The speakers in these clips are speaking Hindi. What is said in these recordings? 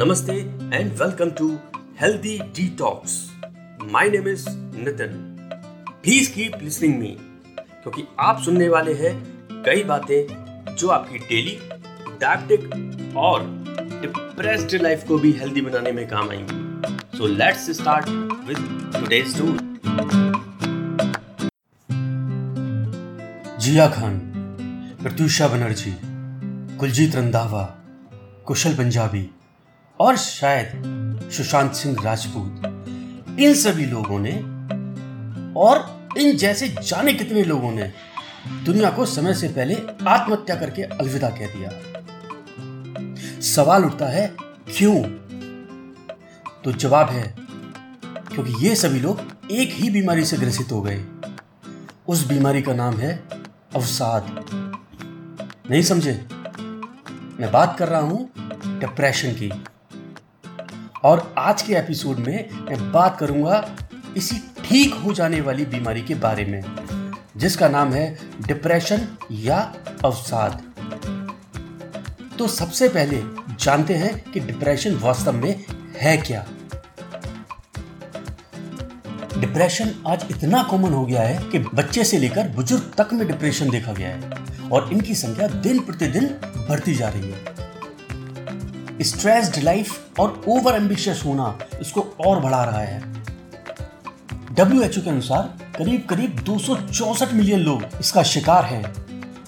Namaste and welcome to Healthy Detox. My name is Nitin. Please keep listening me, क्योंकि आप सुनने वाले हैं कई बातें जो आपकी डेली डायबिटिक और डिप्रेस्ड लाइफ को भी हेल्दी बनाने में काम आएँगी so let's start with today's tour Jiah Khan, Pratyusha Banerjee, Kuljeet Randhawa, Kushal Punjabi और शायद सुशांत सिंह राजपूत, इन सभी लोगों ने और इन जैसे जाने कितने लोगों ने दुनिया को समय से पहले आत्महत्या करके अलविदा कह दिया। सवाल उठता है, क्यों? तो जवाब है, क्योंकि ये सभी लोग एक ही बीमारी से ग्रसित हो गए। उस बीमारी का नाम है अवसाद। नहीं समझे? मैं बात कर रहा हूँ डिप्रेशन की। और आज के एपिसोड में मैं बात करूँगा इसी ठीक हो जाने वाली बीमारी के बारे में, जिसका नाम है डिप्रेशन या अवसाद। तो सबसे पहले जानते हैं कि डिप्रेशन वास्तव में है क्या। डिप्रेशन आज इतना कॉमन हो गया है कि बच्चे से लेकर बुज़ुर्ग तक में डिप्रेशन देखा गया है और इनकी संख्या दिन प्रतिदिन बढ़ती जा रही है। स्ट्रेस्ड लाइफ और ओवर एम्बिशियस होना इसको और बढ़ा रहा है। डब्ल्यू के अनुसार करीब करीब दो मिलियन लोग इसका शिकार हैं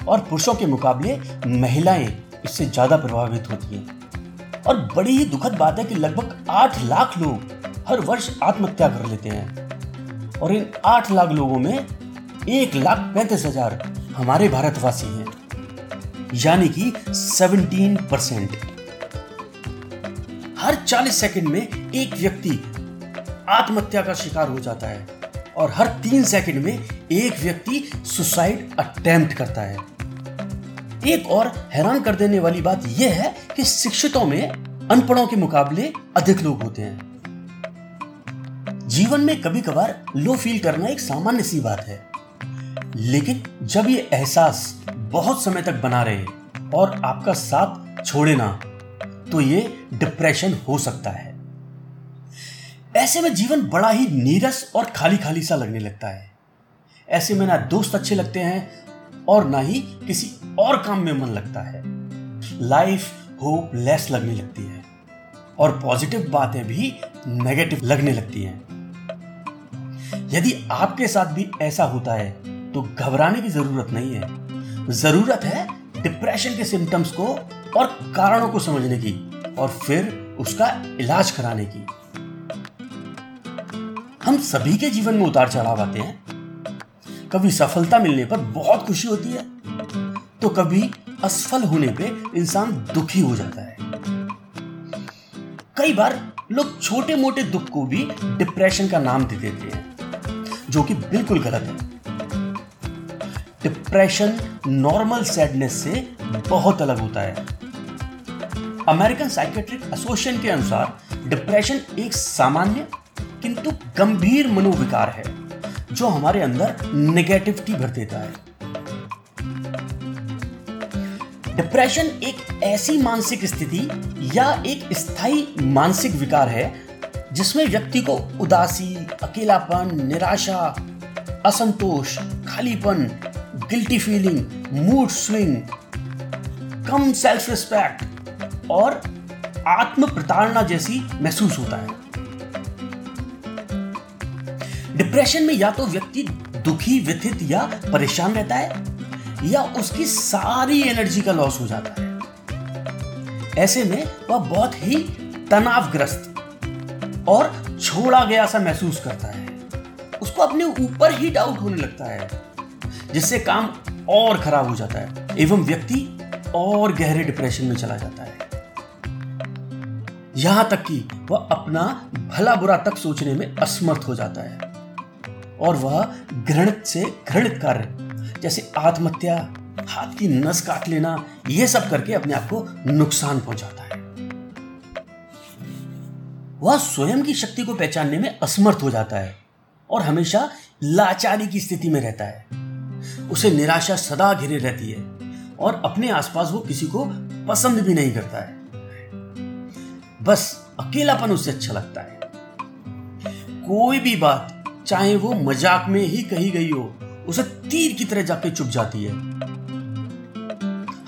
और पुरुषों के मुकाबले महिलाएँ इससे ज़्यादा प्रभावित होती हैं। और बड़ी ही दुखद बात है कि लगभग आठ लाख लोग हर वर्ष आत्महत्या कर लेते हैं। और इन आठ लाख लोगों में एक लाख पैंतीस हज़ार हमारे भारतवासी हैं। यानी कि 17 परसेंट। 40 सेकंड में एक व्यक्ति आत्महत्या का शिकार हो जाता है और हर तीन सेकंड में एक व्यक्ति सुसाइड अटेम्प्ट करता है। एक और हैरान कर देने वाली बात यह है कि शिक्षितों में अनपढ़ों के मुकाबले अधिक लोग होते हैं। जीवन में कभी कभार लो फील करना एक सामान्य सी बात है। लेकिन जब ये एहसास बहुत समय तक बना रहे और आपका साथ छोड़े ना तो ये डिप्रेशन हो सकता है। ऐसे में जीवन बड़ा ही नीरस और खाली खाली सा लगने लगता है। ऐसे में ना दोस्त अच्छे लगते हैं और ना ही किसी और काम में मन लगता है। लाइफ होप लेस लगने लगती है और पॉजिटिव बातें भी नेगेटिव लगने लगती हैं। यदि आपके साथ भी ऐसा होता है तो घबराने की ज़रूरत नहीं है। ज़रूरत है डिप्रेशन के सिम्टम्स को और कारणों को समझने की और फिर उसका इलाज कराने की। हम सभी के जीवन में उतार चढ़ाव आते हैं। कभी सफलता मिलने पर बहुत खुशी होती है तो कभी असफल होने पे इंसान दुखी हो जाता है। कई बार लोग छोटे मोटे दुख को भी डिप्रेशन का नाम दे देते हैं, जो कि बिल्कुल गलत है। डिप्रेशन नॉर्मल सैडनेस से बहुत अलग होता है। अमेरिकन साइकेट्रिक एसोसिएशन के अनुसार डिप्रेशन एक सामान्य, किंतु गंभीर मनोविकार है, जो हमारे अंदर नेगेटिविटी भर देता है। डिप्रेशन एक ऐसी मानसिक स्थिति या एक स्थायी मानसिक विकार है, जिसमें व्यक्ति को उदासी, अकेलापन, निराशा, असंतोष, खालीपन गिल्टी फीलिंग मूड स्विंग कम सेल्फ रिस्पेक्ट और आत्म प्रताड़ना जैसी महसूस होता है। डिप्रेशन में या तो व्यक्ति दुखी, व्यथित या परेशान रहता है, या उसकी सारी एनर्जी का लॉस हो जाता है। ऐसे में वह बहुत ही तनावग्रस्त और छोड़ा गया सा महसूस करता है। उसको अपने ऊपर ही डाउट होने लगता है, जिससे काम और खराब हो जाता है, एवं व्यक्ति और गहरे डिप्रेशन में चला जाता है। यहाँ तक कि वह अपना भला बुरा तक सोचने में असमर्थ हो जाता है। और वह घृणित से घृणित कार्य, जैसे आत्महत्या, हाथ की नस काट लेना यह सब करके अपने आप को नुकसान पहुंचाता है। वह स्वयं की शक्ति को पहचानने में असमर्थ हो जाता है और हमेशा लाचारी की स्थिति में रहता है। उसे निराशा सदा घिरे रहती है और अपने आसपास वो किसी को पसंद भी नहीं करता है। बस अकेलापन उसे अच्छा लगता है। कोई भी बात, चाहे वो मज़ाक में ही कही गई हो, उसे तीर की तरह जाके चुप जाती है।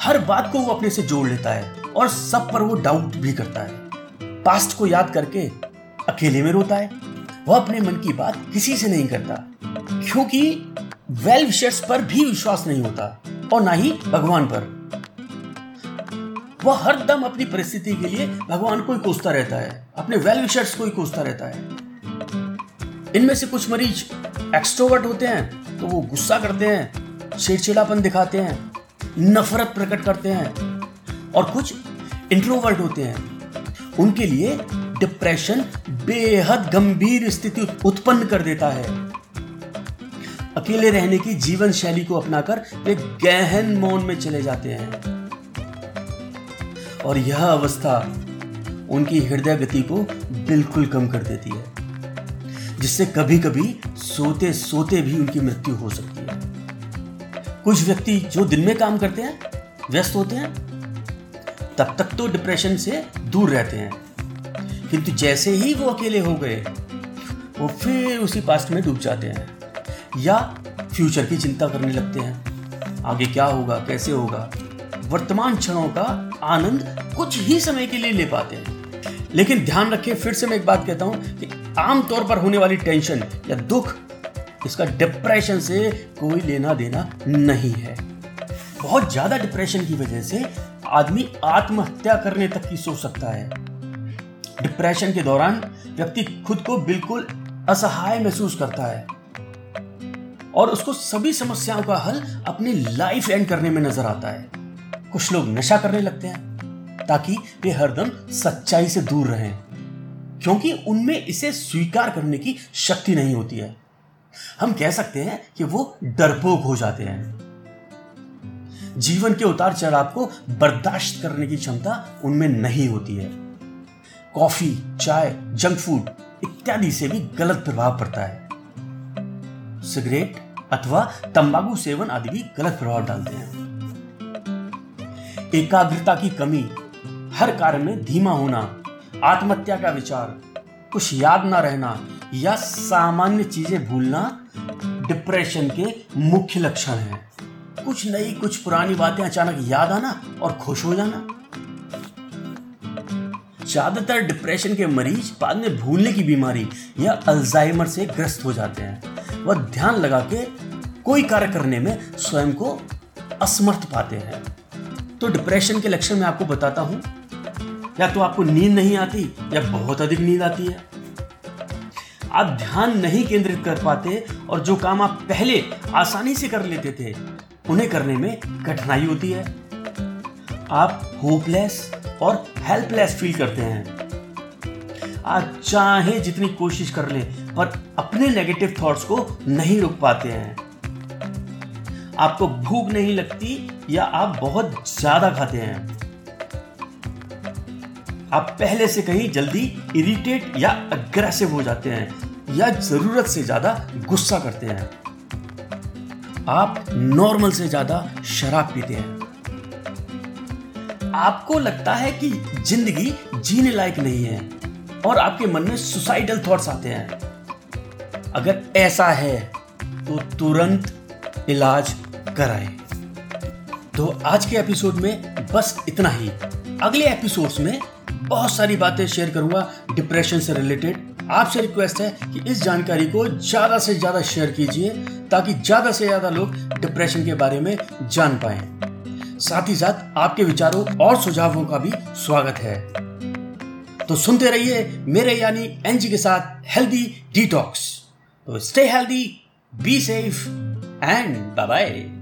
हर बात को वो अपने से जोड़ लेता है और सब पर वो डाउट भी करता है। पास्ट को याद करके अकेले में रोता है। वह अपने मन की बात किसी से नहीं करता, क्योंकि वेल विशर्स पर भी विश्वास नहीं होता, और ना ही भगवान पर। वह हर दम अपनी परिस्थिति के लिए भगवान को ही कोसता रहता है। अपने वेल विशर्स को ही कोसता रहता है। इनमें से कुछ मरीज़ एक्सट्रोवर्ट होते हैं तो वो गुस्सा करते हैं, चिड़चिड़ापन दिखाते हैं, नफरत प्रकट करते हैं और कुछ इंट्रोवर्ट होते हैं। उनके लिए डिप्रेशन बेहद गंभीर स्थिति उत्पन्न कर देता है। अकेले रहने की जीवन शैली को अपनाकर वे गहन मौन में चले जाते हैं। और यह अवस्था उनकी हृदय गति को बिल्कुल कम कर देती है, जिससे कभी कभी सोते सोते भी उनकी मृत्यु हो सकती है। कुछ व्यक्ति जो दिन में काम करते हैं, व्यस्त होते हैं, तब तक तो डिप्रेशन से दूर रहते हैं। किंतु जैसे ही वो अकेले हो गए, वो फिर उसी पास्ट में डूब जाते हैं, या फ्यूचर की चिंता करने लगते हैं। आगे क्या होगा, कैसे होगा? वर्तमान क्षणों का आनंद कुछ ही समय के लिए ले पाते हैं। लेकिन ध्यान रखें फिर से मैं एक बात कहता हूँ कि आमतौर पर होने वाली टेंशन या दुख, इसका डिप्रेशन से कोई लेना देना नहीं है। बहुत ज़्यादा डिप्रेशन की वजह से आदमी आत्महत्या करने तक की सोच सकता है। डिप्रेशन के दौरान व्यक्ति खुद को बिल्कुल असहाय महसूस करता है और उसको सभी समस्याओं का हल अपनी लाइफ एंड करने में नज़र आता है। कुछ लोग नशा करने लगते हैं, ताकि वे हरदम सच्चाई से दूर रहें, क्योंकि उनमें इसे स्वीकार करने की शक्ति नहीं होती है। हम कह सकते हैं कि वो डरपोक हो जाते हैं। जीवन के उतार चढ़ाव को बर्दाश्त करने की क्षमता उनमें नहीं होती है। कॉफ़ी, चाय, जंक फ़ूड इत्यादि से भी गलत प्रभाव पड़ता है। सिगरेट अथवा तंबाकू सेवन आदि भी गलत प्रभाव डालते हैं। एकाग्रता की कमी, हर कार्य में धीमा होना, आत्महत्या का विचार, कुछ याद ना रहना या सामान्य चीज़ें भूलना डिप्रेशन के मुख्य लक्षण हैं। कुछ नई, कुछ पुरानी बातें अचानक याद आना और खुश हो जाना। ज़्यादातर डिप्रेशन के मरीज़ बाद में भूलने की बीमारी या अल्जाइमर से ग्रस्त हो जाते हैं। वह ध्यान लगा के कोई कार्य करने में स्वयं को असमर्थ पाते हैं। तो डिप्रेशन के लक्षण मैं आपको बताता हूँ। या तो आपको नींद नहीं आती, या बहुत अधिक नींद आती है। आप ध्यान नहीं केंद्रित कर पाते और जो काम आप पहले आसानी से कर लेते थे, उन्हें करने में कठिनाई होती है। आप होपलेस और हेल्पलेस फील करते हैं। आप चाहे जितनी कोशिश कर ले, पर अपने नेगेटिव थॉट्स को नहीं रोक पाते हैं। आपको भूख नहीं लगती या आप बहुत ज़्यादा खाते हैं। आप पहले से कहीं जल्दी इरिटेट या अग्रेसिव हो जाते हैं या ज़रूरत से ज़्यादा गुस्सा करते हैं। आप नॉर्मल से ज़्यादा शराब पीते हैं। आपको लगता है कि ज़िंदगी जीने लायक नहीं है और आपके मन में सुसाइडल थॉट्स आते हैं। अगर ऐसा है तो तुरंत इलाज कराएँ तो आज के एपिसोड में बस इतना ही। अगले एपिसोड्स में बहुत सारी बातें शेयर करूँगा डिप्रेशन से रिलेटेड आपसे रिक्वेस्ट है कि इस जानकारी को ज़्यादा से ज़्यादा शेयर कीजिए, ताकि ज़्यादा से ज़्यादा लोग डिप्रेशन के बारे में जान पाए। साथ ही साथ आपके विचारों और सुझावों का भी स्वागत है। तो सुनते रहिए मेरे यानी एनजी के साथ हेल्दी डिटॉक्स तो stay healthy be safe and bye bye